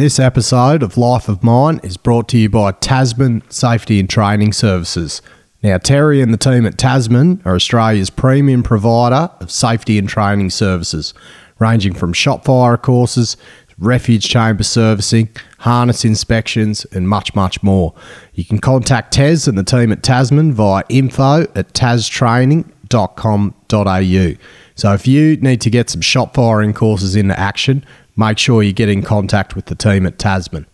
This episode of Life of Mine is brought to you by Tasman Safety and Training Services. Now, Terry and the team at Tasman are Australia's premium provider of safety and training services, ranging from shotfire courses, refuge chamber servicing, harness inspections, and much, much more. You can contact Tez and the team at Tasman via info at taztraining.com.au. So if you need to get some shotfiring courses into action, make sure you get in contact with the team at Tasman.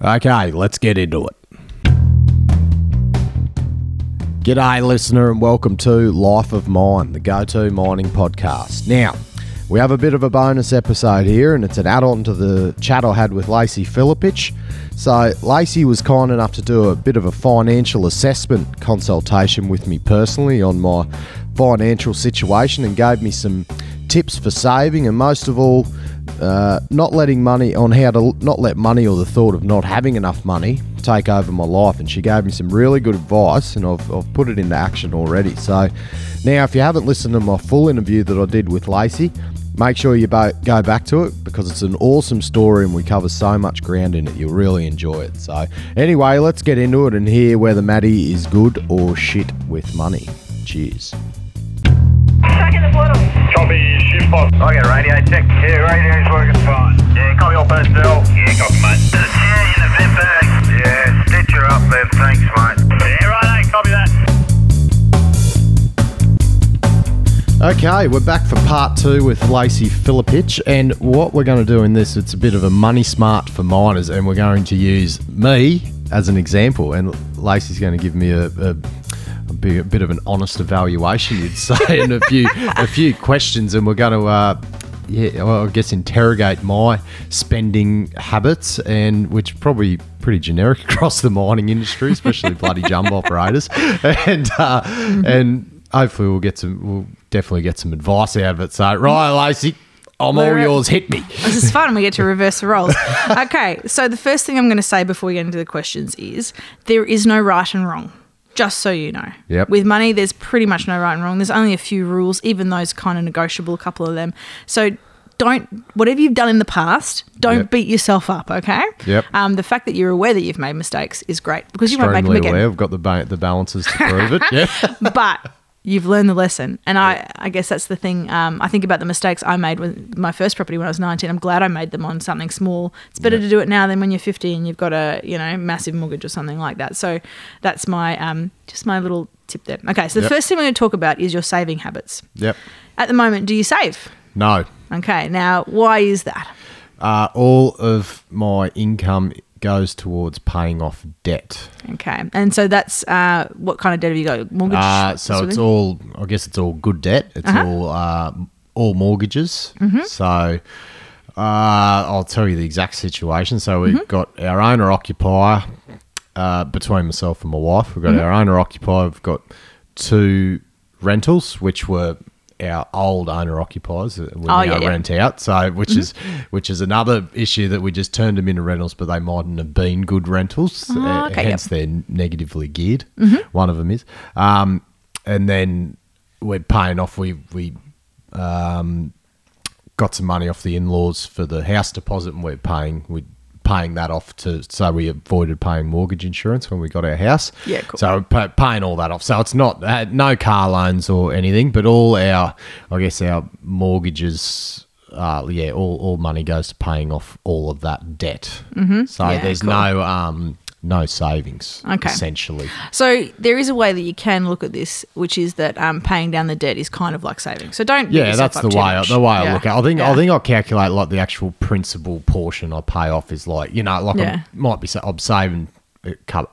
Okay, let's get into it. G'day, listener, and welcome to Life of Mine, the go to mining podcast. Now, we have a bit of a bonus episode here, and it's an add on to the chat I had with Lacey Filipich. So, Lacey was kind enough to do a bit of a financial assessment consultation with me personally on my financial situation and gave me some tips for saving, and most of all, uh, not letting money on how to not let money or the thought of not having enough money take over my life. And she gave me some really good advice, and I've, I've put it into action already. So now, if you haven't listened to my full interview that I did with Lacey, make sure you go back to it because it's an awesome story and we cover so much ground in it. You'll really enjoy it. So, anyway, let's get into it and hear whether Maddie is good or shit with money. Cheers. Copy, shift box. Get radio check. Yeah, radio's Okay, we're back for part two with Lacey Filipich, and what we're going to do in this, it's a bit of a money smart for miners, and we're going to use me as an example, and Lacey's going to give me a, a, a, bit, a bit of an honest evaluation, you'd say, and a few a few questions, and we're going to. Uh, yeah, well, I guess interrogate my spending habits, and which probably pretty generic across the mining industry, especially bloody jumbo operators, and uh, and hopefully we'll get some, we'll definitely get some advice out of it. So, right, Lacey, I'm all We're- yours. Hit me. This is fun. We get to reverse the roles. Okay, so the first thing I'm going to say before we get into the questions is there is no right and wrong. Just so you know. Yep. With money, there's pretty much no right and wrong. There's only a few rules, even those kind of negotiable, a couple of them. So don't, whatever you've done in the past, don't Yep. beat yourself up, okay? Yep. Um, the fact that you're aware that you've made mistakes is great because you won't make them again. aware. I've got the ba- the balances to prove it. Yeah. but you've learned the lesson. And i i guess that's the thing um, i think about the mistakes i made with my first property when i was 19 i'm glad i made them on something small. It's better to do it now than when you're 50 and you've got a you know massive mortgage or something like that. So that's my um, just my little tip there. Okay so the Yep. first thing we're going to talk about is your saving habits. Yep. at the moment do you save? No. okay now why is that? Uh, all of my income goes towards paying off debt. okay and so that's uh, what kind of debt have you got mortgage Uh, so it's all. I guess it's all good debt. It's Uh-huh. all uh, all mortgages. Mm-hmm. So uh, I'll tell you the exact situation. So we've Mm-hmm. got our owner occupier uh, between myself and my wife. We've got Mm-hmm. our owner occupier. We've got two rentals, which were our old owner occupiers we Oh, now yeah, yeah. rent out. So which is which is another issue that we just turned them into rentals, but they mightn't have been good rentals. Oh, uh, okay, hence they're negatively geared. Mm-hmm. One of them is, um, and then we're paying off. We we um, got some money off the in-laws for the house deposit, and we're paying we paying that off to so we avoided paying mortgage insurance when we got our house. Yeah, cool. So paying all that off. So it's not uh, no car loans or anything, but all our I guess our mortgages. Uh, yeah, all, all money goes to paying off all of that debt. Mm-hmm. So Yeah, there's cool. no um no savings Okay. essentially. So there is a way that you can look at this, which is that um, paying down the debt is kind of like saving. So don't. Yeah, that's the way I, the way I Yeah. look at. it. I think Yeah. I think I calculate like the actual principal portion I pay off is like you know like Yeah. I might be I'm saving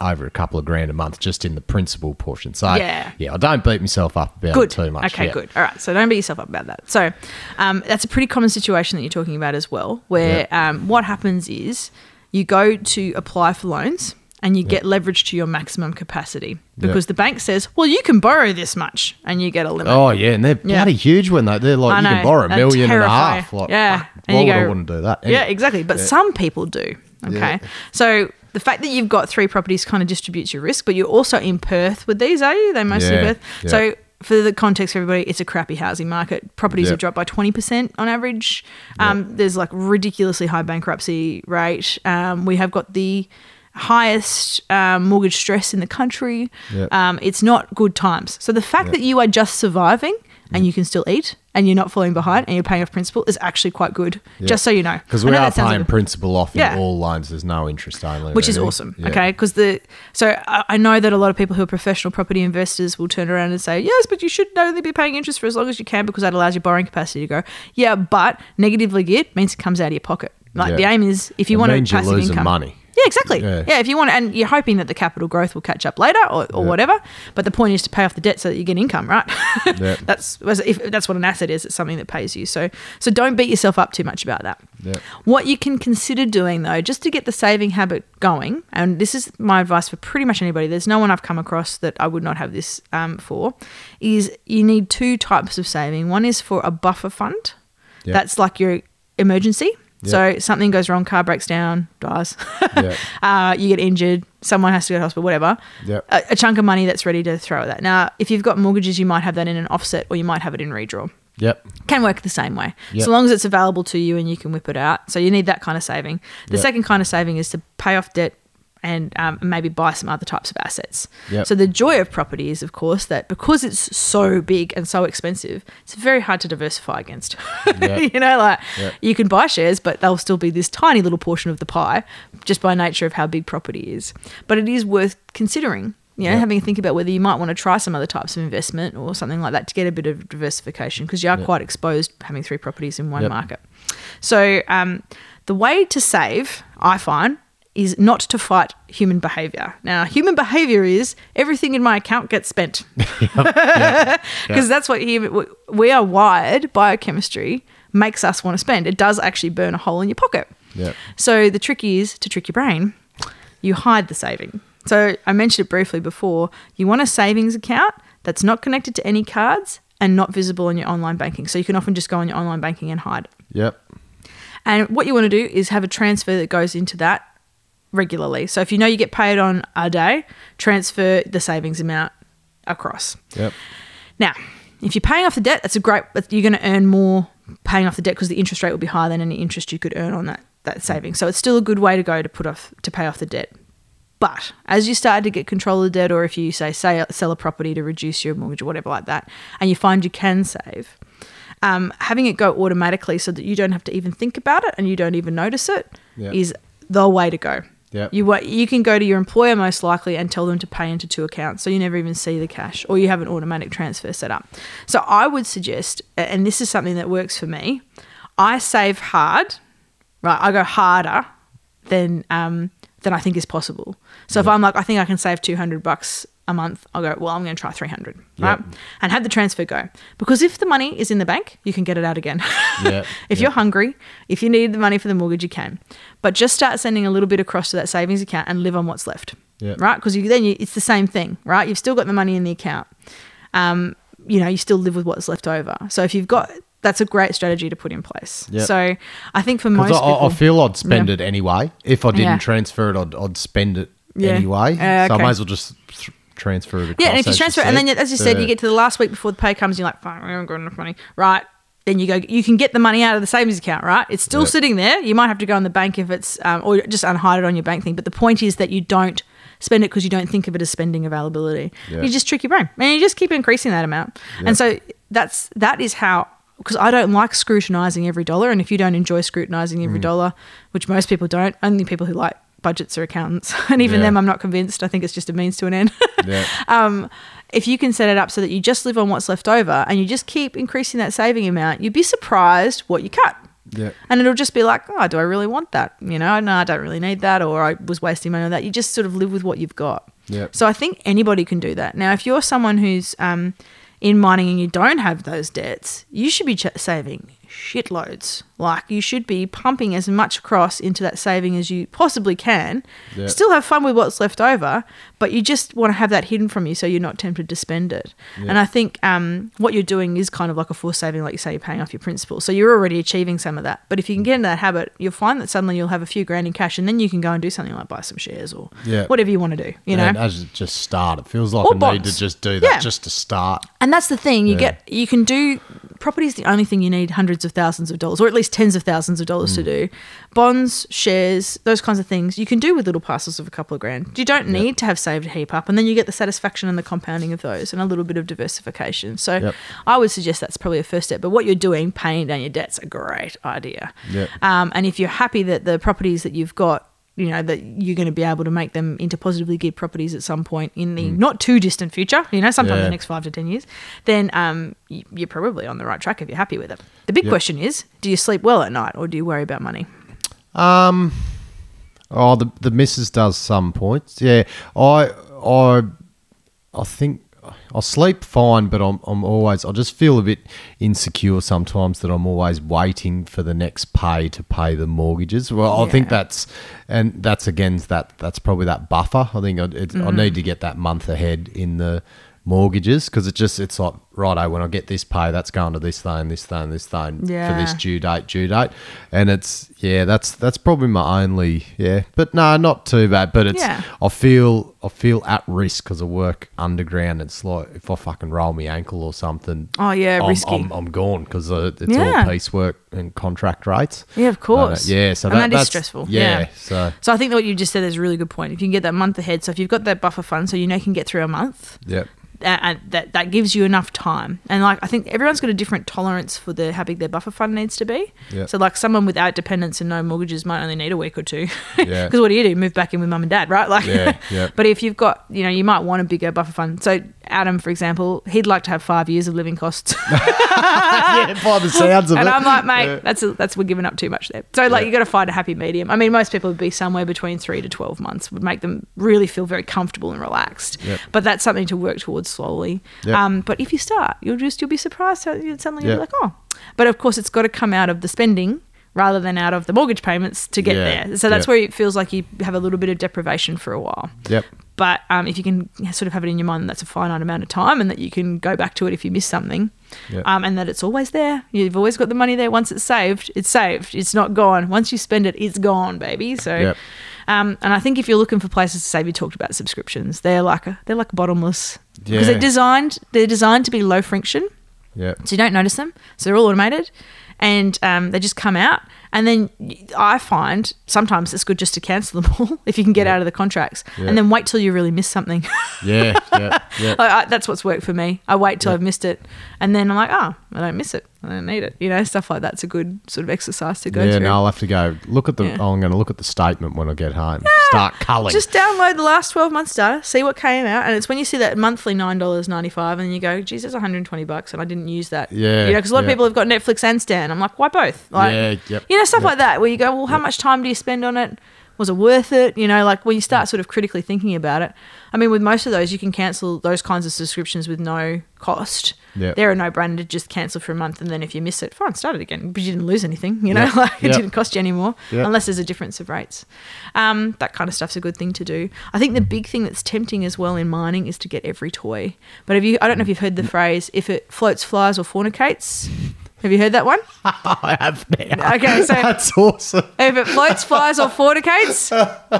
over a couple of grand a month just in the principal portion. So Yeah. yeah, I don't beat myself up about Good. it too much. Okay, yeah. good. All right. So don't beat yourself up about that. So um, that's a pretty common situation that you're talking about as well, where um, what happens is you go to apply for loans and you get leverage to your maximum capacity because the bank says, well, you can borrow this much and you get a limit. Oh yeah, and they're bloody huge when they they're like I you know. can borrow a million and a terrifying. half. Like, Yeah. fuck, And why you would I go- do that? Yeah, exactly. But some people do. Okay. So the fact that you've got three properties kind of distributes your risk, but you're also in Perth with these, are you? They mostly Yeah, Perth. yeah. So for the context for everybody, it's a crappy housing market. Properties have dropped by 20% on average. Um, There's like ridiculously high bankruptcy rate. Um, we have got the highest um, mortgage stress in the country. Yep. Um, it's not good times. So the fact that you are just surviving and you can still eat and you're not falling behind and you're paying off principal is actually quite good. Just so you know, Because we know are paying like a- principal off Yeah. in all loans. There's no interest only. which is really. awesome. Yeah. Okay, because the so I, I know that a lot of people who are professional property investors will turn around and say, yes, but you should only be paying interest for as long as you can because that allows your borrowing capacity to go. Yeah, but negatively geared means it comes out of your pocket. Like the aim is if you It want to passive income, money. Yeah, exactly. Yeah. Yeah. if you want, and you're hoping that the capital growth will catch up later or, or Yeah. whatever. But the point is to pay off the debt so that you get income, right? Yeah. that's if that's what an asset is. It's something that pays you. So so don't beat yourself up too much about that. Yeah. What you can consider doing though, just to get the saving habit going, and this is my advice for pretty much anybody. There's no one I've come across that I would not have this um, for. Is you need two types of saving. One is for a buffer fund. Yeah. That's like your emergency. Yeah. So something goes wrong, car breaks down, dies. Yeah. uh, you get injured, someone has to go to hospital, whatever. Yep. A, a chunk of money that's ready to throw at that. Now, if you've got mortgages, you might have that in an offset or you might have it in redraw Yep. can work the same way Yep. so long as it's available to you and you can whip it out so you need that kind of saving the Yep. second kind of saving is to pay off debt and um, maybe buy some other types of assets Yep. so the joy of property is of course that because it's so big and so expensive it's very hard to diversify against Yep. you know like Yep. you can buy shares but they'll still be this tiny little portion of the pie just by nature of how big property is but it is worth considering you know, having a think about whether you might want to try some other types of investment or something like that to get a bit of diversification because you are quite exposed having three properties in one market. So, um, the way to save, I find, is not to fight human behavior. Now, human behavior is everything in my account gets spent because that's what human, we are wired. Biochemistry makes us want to spend. It does actually burn a hole in your pocket. Yep. So the trick is to trick your brain. You hide the saving. So I mentioned it briefly before. You want a savings account that's not connected to any cards and not visible on your online banking. So you can often just go on your online banking and hide. Yep. And what you want to do is have a transfer that goes into that regularly. So if you know you get paid on a day, transfer the savings amount across. Yep. Now, if you're paying off the debt, that's a great. You're going to earn more paying off the debt because the interest rate will be higher than any interest you could earn on that that saving. So it's still a good way to go to put off to pay off the debt. But as you start to get control of the debt, or if you say say sell a property to reduce your mortgage or whatever like that, and you find you can save, um, having it go automatically so that you don't have to even think about it and you don't even notice it is Yeah. the way to go. Yep. You wa- you can go to your employer most likely and tell them to pay into two accounts, so you never even see the cash, or you have an automatic transfer set up. So I would suggest, and this is something that works for me, I save hard, right? I go harder than um, than I think is possible. So if I'm like, I think I can save two hundred bucks a month, I'll go, well, I'm going to try three hundred, right? Yep. And have the transfer go because if the money is in the bank, you can get it out again. Yep. if Yep. you're hungry, if you need the money for the mortgage, you can. But just start sending a little bit across to that savings account and live on what's left, right? Because you, then you, it's the same thing, right? You've still got the money in the account. Um, you know, you still live with what's left over. So if you've got, that's a great strategy to put in place. Yep. So I think for most I, people, I feel I'd spend Yeah. it anyway. If I didn't Yeah. transfer it, I'd, I'd spend it Yeah. anyway. Uh, So I might as well just th- transfer it across. Yeah, and if you transfer, and then as you said, you get to the last week before the pay comes, you're like, "Fuck, I haven't got enough money." Right? Then you go, you can get the money out of the savings account, right? It's still Yep. sitting there. You might have to go in the bank if it's, um, or just unhide it on your bank thing. But the point is that you don't spend it because you don't think of it as spending availability. Yeah. You just trick your brain, and you just keep increasing that amount. Yep. And so that's that is how. Because I don't like scrutinizing every dollar, and if you don't enjoy scrutinizing Mm. every dollar, which most people don't, only people who like budgets are accountants, and even Yeah. them, I'm not convinced. I think it's just a means to an end. Yeah. um, if you can set it up so that you just live on what's left over and you just keep increasing that saving amount, you'd be surprised what you cut. Yeah. And it'll just be like, oh, do I really want that? You know, no, I don't really need that, or I was wasting money on that. You just sort of live with what you've got. Yep. So I think anybody can do that. Now, if you're someone who's um, in mining and you don't have those debts, you should be ch- saving shitloads. Like you should be pumping as much across into that saving as you possibly can. Yeah. Still have fun with what's left over, but you just want to have that hidden from you so you're not tempted to spend it. And I think um, what you're doing is kind of like a forced saving, like you say, you're paying off your principal. So you're already achieving some of that. But if you can get into that habit, you'll find that suddenly you'll have a few grand in cash and then you can go and do something like buy some shares or Yeah. whatever you want to do, you know? as just start, it feels like Or I need to just do that Yeah. just to start. And that's the thing. You Yeah. get you can do property is the only thing you need hundreds of thousands of dollars, or at least tens of thousands of dollars Mm. to do. Bonds, shares, those kinds of things you can do with little parcels of a couple of grand. You don't need to have saved a heap up, and then you get the satisfaction and the compounding of those, and a little bit of diversification. So Yep. I would suggest that's probably a first step. But what you're doing, paying down your debt's a great idea. Yep. Um, and if you're happy that the properties that you've got, you know, that you're going to be able to make them into positively geared properties at some point in the not too distant future, you know, sometime in Mm. The next five to 10 years, then um, you're probably on the right track if you're happy with it. The big Yep. question is do you sleep well at night or do you worry about money? Um, oh, the the missus does some points. Yeah, I I I think I sleep fine, but I'm I'm always I just feel a bit insecure sometimes that I'm always waiting for the next pay to pay the mortgages. Well, I think that's and that's again that that's probably that buffer. I think I, it's, I need to get that month ahead in the mortgages because it just it's like right righto when I get this pay that's going to this thing this thing this thing yeah. for this due date due date and it's yeah that's that's probably my only yeah but no not too bad but it's Yeah. I feel I feel at risk because I work underground it's like if I fucking roll my ankle or something Oh, yeah, I'm, risky. I'm, I'm gone because uh, it's Yeah. all piecework and contract rates Yeah, of course. Uh, yeah so that, that is that's stressful. yeah, so So I think that what you just said is a really good point. If you can get that month ahead, so if you've got that buffer fund, so you know you can get through a month, yeah and uh, that that gives you enough time. And like I think everyone's got a different tolerance for the how big their buffer fund needs to be. Yeah. So like someone without dependents and no mortgages might only need a week or two. Yeah. Because what do you do? Move back in with mum and dad, right? Like. Yeah, yeah. But if you've got, you know, you might want a bigger buffer fund. So Adam, for example, he'd like to have five years of living costs. yeah by the sounds of and it I'm like, mate, Yeah. that's a, that's we're giving up too much there. So like, Yeah. you got to find a happy medium. I mean, most people would be somewhere between three to twelve months would make them really feel very comfortable and relaxed. Yep. But that's something to work towards slowly. Um, but if you start, you'll just you'll be surprised how suddenly you'll be like, oh. But of course, it's got to come out of the spending rather than out of the mortgage payments to get Yeah. there. So that's Yep. where it feels like you have a little bit of deprivation for a while. yep But um, if you can sort of have it in your mind that that's a finite amount of time and that you can go back to it if you miss something, Yep. um, and that it's always there. You've always got the money there. Once it's saved, it's saved. It's not gone. Once you spend it, it's gone, baby. So, Yep. Um, and I think if you're looking for places to save, you talked about subscriptions. They're like a, they're like bottomless because Yeah. they're designed they're designed to be low friction Yeah. so you don't notice them. So they're all automated, and um, they just come out. And then I find sometimes it's good just to cancel them all if you can get out of the contracts, Yeah. and then wait till you really miss something. yeah yeah yeah like, I, that's what's worked for me. I wait till I've missed it, and then I'm like, oh, I don't miss it. I don't need it. You know, stuff like that's a good sort of exercise to go yeah, through. no, I'll have to go look at the. Yeah. oh, I'm going to look at the statement when I get home. Start culling. Just download the last 12 months data, see what came out, and it's when you see that monthly $9.95 and you go, geez, that's 120 bucks and I didn't use that. Yeah, You know, because a lot of people have got Netflix and Stan. I'm like, why both? Like, Yeah, yep, You know, stuff yep. like that where you go, well, how much time do you spend on it? Was it worth it? You know, like when you start sort of critically thinking about it. I mean, with most of those, you can cancel those kinds of subscriptions with no cost. Yep. They're a no brainer to just cancel for a month and then if you miss it, fine, start it again. But you didn't lose anything, you know, Yep, like it yep. didn't cost you anymore Yep. unless there's a difference of rates. Um, that kind of stuff's a good thing to do. I think the big thing that's tempting as well in mining is to get every toy. But have you? I don't know if you've heard the phrase "if it floats, flies, or fornicates." Have you heard that one? I have now. Okay, so That's awesome. if it floats, flies, or fornicates,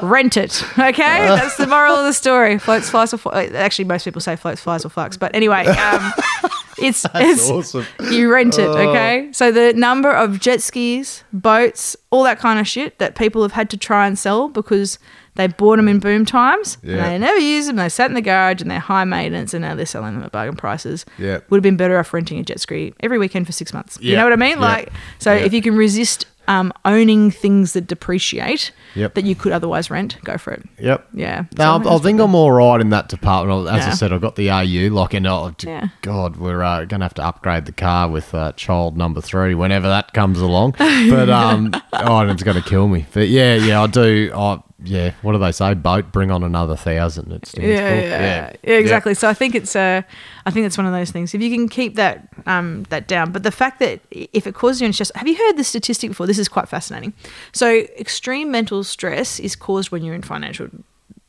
rent it. Okay, that's the moral of the story. Floats, flies, or for- actually, most people say floats, flies, or fucks. But anyway, um, it's it's awesome. you rent it. Oh. Okay, so the number of jet skis, boats, all that kind of shit that people have had to try and sell because they bought them in boom times and Yeah. they never used them. They sat in the garage and they're high maintenance, and now they're selling them at bargain prices. Yeah. would have been better off renting a jet ski every weekend for six months. Yeah. You know what I mean? Yeah. Like, so Yeah. if you can resist um, owning things that depreciate Yep. that you could otherwise rent, go for it. Yep. Yeah. So I, I think. I'm all right in that department. As I said, I've got the AU lock in. Oh, Yeah. God, we're uh, going to have to upgrade the car with uh, child number three whenever that comes along. But um, oh, it's going to kill me. But yeah, yeah, I do. I yeah. What do they say? Boat, bring on another thousand. It stands yeah, yeah, yeah, exactly. So I think it's uh, I think it's one of those things. If you can keep that um, that down, but the fact that if it causes you stress, have you heard the statistic before? This is quite fascinating. So extreme mental stress is caused when you're in financial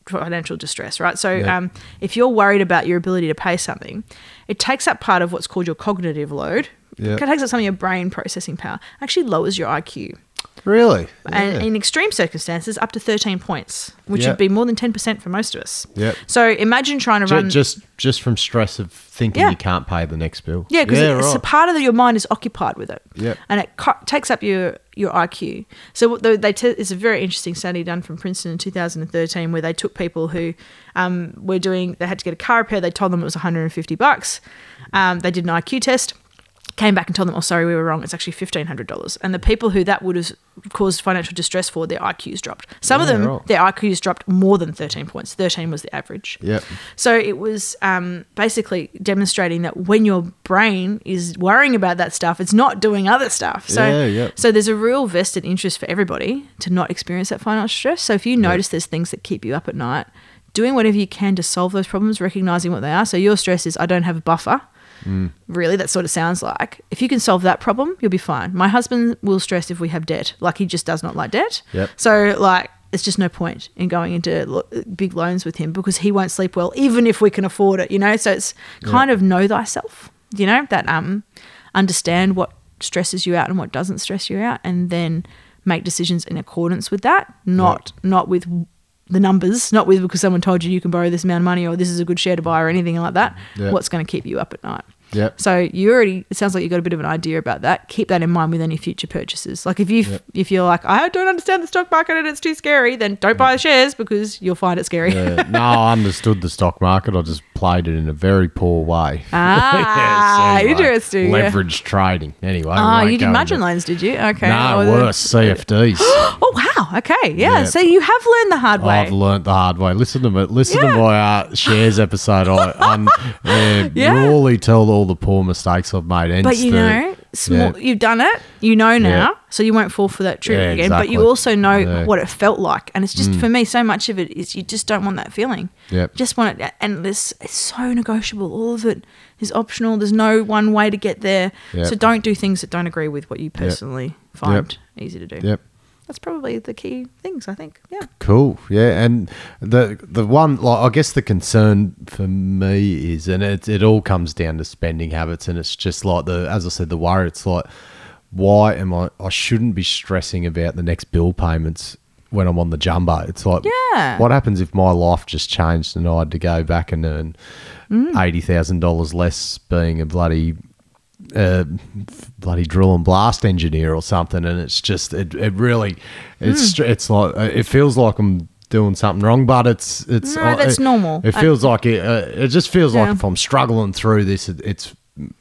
financial distress, right? So Yeah. um, if you're worried about your ability to pay something, it takes up part of what's called your cognitive load. Yeah. It takes up some of your brain processing power. Actually lowers your IQ. Really? And in extreme circumstances, up to 13 points, which Yeah. would be more than 10% for most of us. Yep. So imagine trying to run. just just from stress of thinking Yeah. you can't pay the next bill. yeah, because it's a part of your mind is occupied with it. Yep. And it co- takes up your, your IQ. So what they, they te- it's a very interesting study done from Princeton in 2013 where they took people who um, were doing, they had to get a car repair. They told them it was 150 bucks. Um, they did an IQ test. Came back and told them, "Oh, sorry, we were wrong. It's actually fifteen hundred dollars." And the people who that would have caused financial distress for, their IQs dropped. Some of them, right. their IQs dropped more than thirteen points. Thirteen was the average. Yep. So it was um, basically demonstrating that when your brain is worrying about that stuff, it's not doing other stuff. So, Yeah, yeah. so there's a real vested interest for everybody to not experience that financial stress. So if you notice there's things that keep you up at night, doing whatever you can to solve those problems, recognizing what they are. So your stress is I don't have a buffer. Mm. Really, that's what it sounds like. If you can solve that problem, you'll be fine. My husband will stress if we have debt. Like he just does not like debt. Yep. So like it's just no point in going into lo- big loans with him because he won't sleep well even if we can afford it, you know? So it's kind of know thyself, you know, that um understand what stresses you out and what doesn't stress you out and then make decisions in accordance with that, not not with the numbers, not with because someone told you you can borrow this amount of money or this is a good share to buy or anything like that. Yeah. What's going to keep you up at night? Yep. So you already it sounds like you got a bit of an idea about that. Keep that in mind with any future purchases. Like if you Yep. if you're like I don't understand the stock market and it's too scary, then don't buy the shares because you'll find it scary. Yeah. no, I understood the stock market. I just it in a very poor way. Ah, so, like, interesting. yeah. Leverage trading. Anyway. Ah, you did margin into- loans, did you? Okay. No, Oh, worse. CFDs. Oh wow. Okay. Yeah. Yeah. So you have learned the hard way. I've learned the hard way. Listen to me. Listen to my uh, shares episode. I un, uh, Yeah. rawly tell all the poor mistakes I've made. Hence But you know, small, yeah. you've done it. You know now, Yeah. so you won't fall for that trick Yeah, again. But you also know Yeah. Mm. what it felt like, and it's just for me. So much of it is you just don't want that feeling. Yep. Just want it, and this it's so negotiable. All of it is optional. There's no one way to get there. Yep. So don't do things that don't agree with what you personally find easy to do. Yep. That's probably the key things. I think. Yeah. Cool. Yeah, and the the one like I guess the concern for me is, and it it all comes down to spending habits, and it's just like the as I said, the worry. It's like why am I? I shouldn't be stressing about the next bill payments when I'm on the jumbo. It's like Yeah. what happens if my life just changed and I had to go back and earn Mm. eighty thousand dollars less being a bloody uh, bloody drill and blast engineer or something, and it's just it, it really it's Hmm. it's like uh, it feels like I'm doing something wrong, but it's it's No, uh, that's it, normal. It I- feels like it. Uh, it just feels Yeah. like if I'm struggling through this, it, it's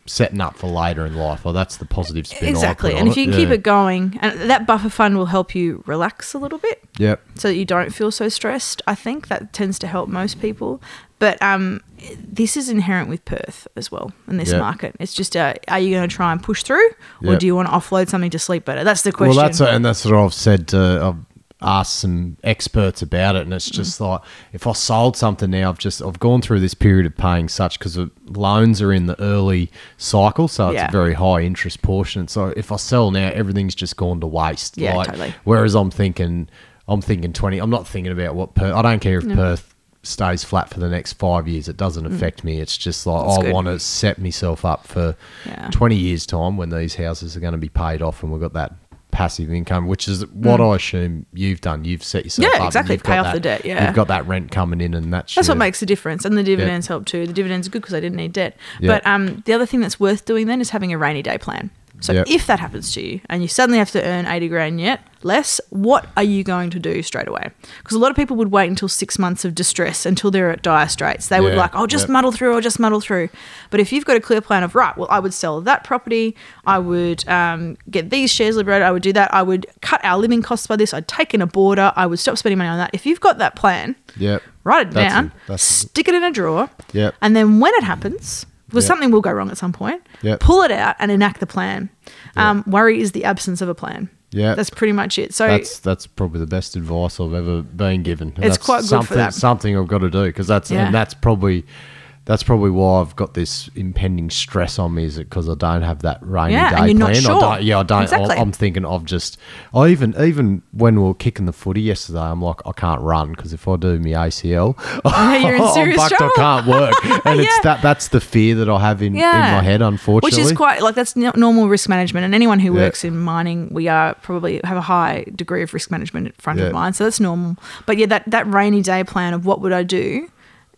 setting up for later in life. Or that's the positive spin. Exactly. And if you can keep Yeah. it going, and that buffer fund will help you relax a little bit. Yep. so that you don't feel so stressed. I think that tends to help most people. But um, this is inherent with Perth as well in this Yeah. market. It's just, uh, are you going to try and push through, or Yep. do you want to offload something to sleep better? That's the question. Well, that's and that's what I've said to. I've asked some experts about it, and Mm. it's just like if I sold something now, I've just I've gone through this period of paying such because loans are in the early cycle, so it's Yeah. a very high interest portion. So if I sell now, everything's just gone to waste. Yeah, totally. Whereas I'm thinking, I'm thinking twenty. I'm not thinking about what Perth. I don't care if Perth stays flat for the next five years. It doesn't affect me. It's just like Mm. That's I want to set myself up for Yeah. 20 years time when these houses are going to be paid off and we've got that passive income which is what I assume you've done you've set yourself. Yeah, up exactly, you've pay off the that- debt, yeah. you've got that rent coming in and that's That's what makes a difference, and the dividends help too. The dividends are good because I didn't need debt. Yeah. But um, the other thing that's worth doing then is having a rainy day plan. So Yep. if that happens to you and you suddenly have to earn eighty grand yet less, what are you going to do straight away? Because a lot of people would wait until six months of distress until they're at dire straits. They would Yeah, like, I'll just yep. muddle through, I'll just muddle through. But if you've got a clear plan of right, well, I would sell that property, I would um, get these shares liberated, I would do that, I would cut our living costs by this, I'd take in a border, I would stop spending money on that. If you've got that plan, yep write it That's down, a- stick it in a drawer, Yep. and then when it happens, because Yep. something will go wrong at some point, Yep. pull it out and enact the plan. Um, worry is the absence of a plan. Yeah. That's pretty much it. So That's that's probably the best advice I've ever been given. And It's that's quite good for something, that. Something I've got to do because that's and that's probably that's probably why I've got this impending stress on me. Is it because I don't have that rainy Yeah, day and you're not plan? sure. I don't, yeah, I don't. Exactly. I, am thinking of just. I even even when we were kicking the footy yesterday, I'm like I can't run because if I do my ACL, you're in serious I'm fucked, trouble. I can't work, and it's that that's the fear that I have in, yeah. in my head. Unfortunately, Which is quite like that's normal risk management. And anyone who Yeah. works in mining, we are probably have a high degree of risk management at front Yeah. of mind. So that's normal. But yeah, that, that rainy day plan of what would I do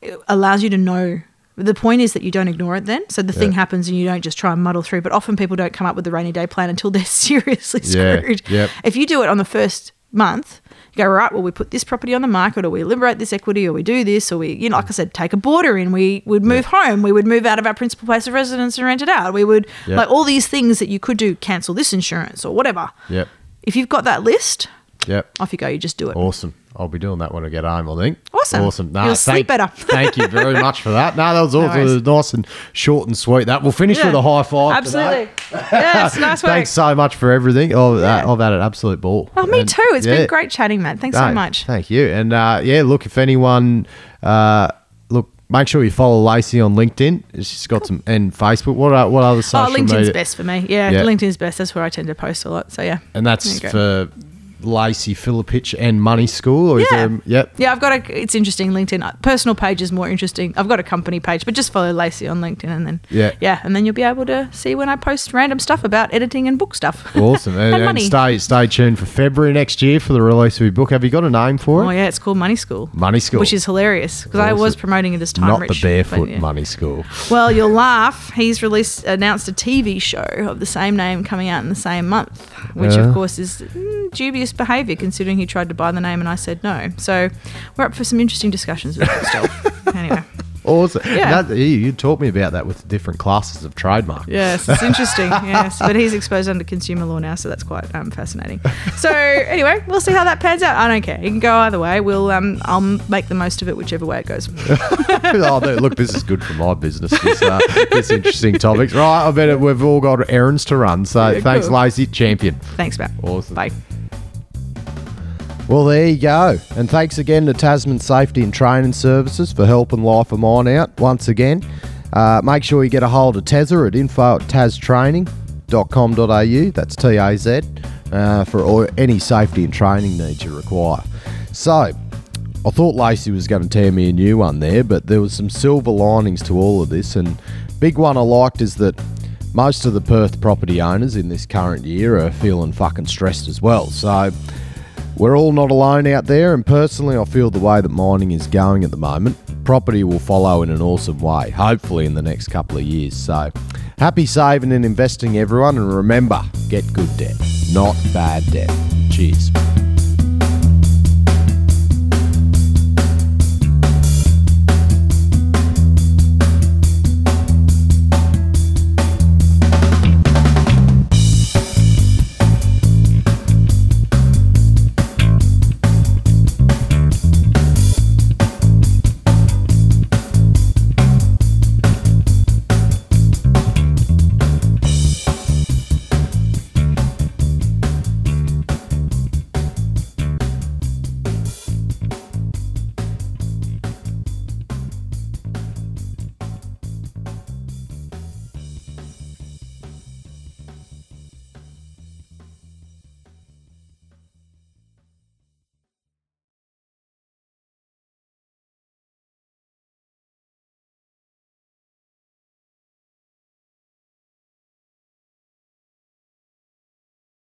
it allows you to know. The point is that you don't ignore it then. So the thing happens and you don't just try and muddle through. But often people don't come up with the rainy day plan until they're seriously Yeah. screwed. Yep. If you do it on the first month, you go, right, well, we put this property on the market or we liberate this equity or we do this or we, you know, like I said, take a border in, we would move home, we would move out of our principal place of residence and rent it out. We would, like all these things that you could do, cancel this insurance or whatever. Yep. If you've got that list, Yep. off you go, you just do it. Awesome. I'll be doing that when I get home, I think. Awesome. Awesome. No, You'll thank, sleep better. thank you very much for that. No, that was it was nice and short and sweet. That We'll finish Yeah. with a high five. Absolutely. today. yes, nice work. Thanks so much for everything. Oh, that, Yeah. I've had an absolute ball. Oh, me And- too. It's yeah. been great chatting, Matt. Thanks No, so much. Thank you. And uh, yeah, look, if anyone, uh, look, make sure you follow Lacey on LinkedIn. She's got some, and Facebook. What are, what other Oh, social LinkedIn's media? best for me. Yeah, Yeah. LinkedIn's best. That's where I tend to post a lot. So yeah. And that's for Lacey Filipich and Money School? Or is Yeah. there, yep. Yeah, I've got a. It's interesting. LinkedIn Uh, personal page is more interesting. I've got a company page, but just follow Lacey on LinkedIn, and then Yeah. yeah, and then you'll be able to see when I post random stuff about editing and book stuff. Awesome. And, And and stay stay tuned for February next year for the release of your book. Have you got a name for it? Oh yeah, it's called Money School. Money School. which is hilarious because I was promoting it as time Not rich. the barefoot yeah. money school. Well, you'll laugh. He's released announced a TV show of the same name coming out in the same month, which Yeah. of course is mm, dubious behaviour considering he tried to buy the name and I said no. So we're up for some interesting discussions with it still. anyway, Awesome. Yeah. That, you, you taught me about that with the different classes of trademark. yes, it's interesting. yes, but he's exposed under consumer law now, so that's quite um, fascinating. So anyway, we'll see how that pans out. I don't care. It can go either way. We'll um, I'll make the most of it whichever way it goes. oh, look, this is good for my business. This, uh, this interesting topics. Right, I bet we've all got errands to run. So Yeah, thanks, cool. Lacey. Champion. Thanks, Matt. Awesome. Bye. Well, there you go. And thanks again to Tasman Safety and Training Services for helping Life of Mine out once again. Uh, make sure you get a hold of Tazza at info at taztraining.com.au. That's T A Z uh, for all, any safety and training needs you require. So, I thought Lacey was going to tear me a new one there, but there was some silver linings to all of this. And big one I liked is that most of the Perth property owners in this current year are feeling fucking stressed as well. So, we're all not alone out there, and personally, I feel the way that mining is going at the moment, property will follow in an awesome way, hopefully in the next couple of years. So, happy saving and investing, everyone, and remember get good debt, not bad debt. Cheers.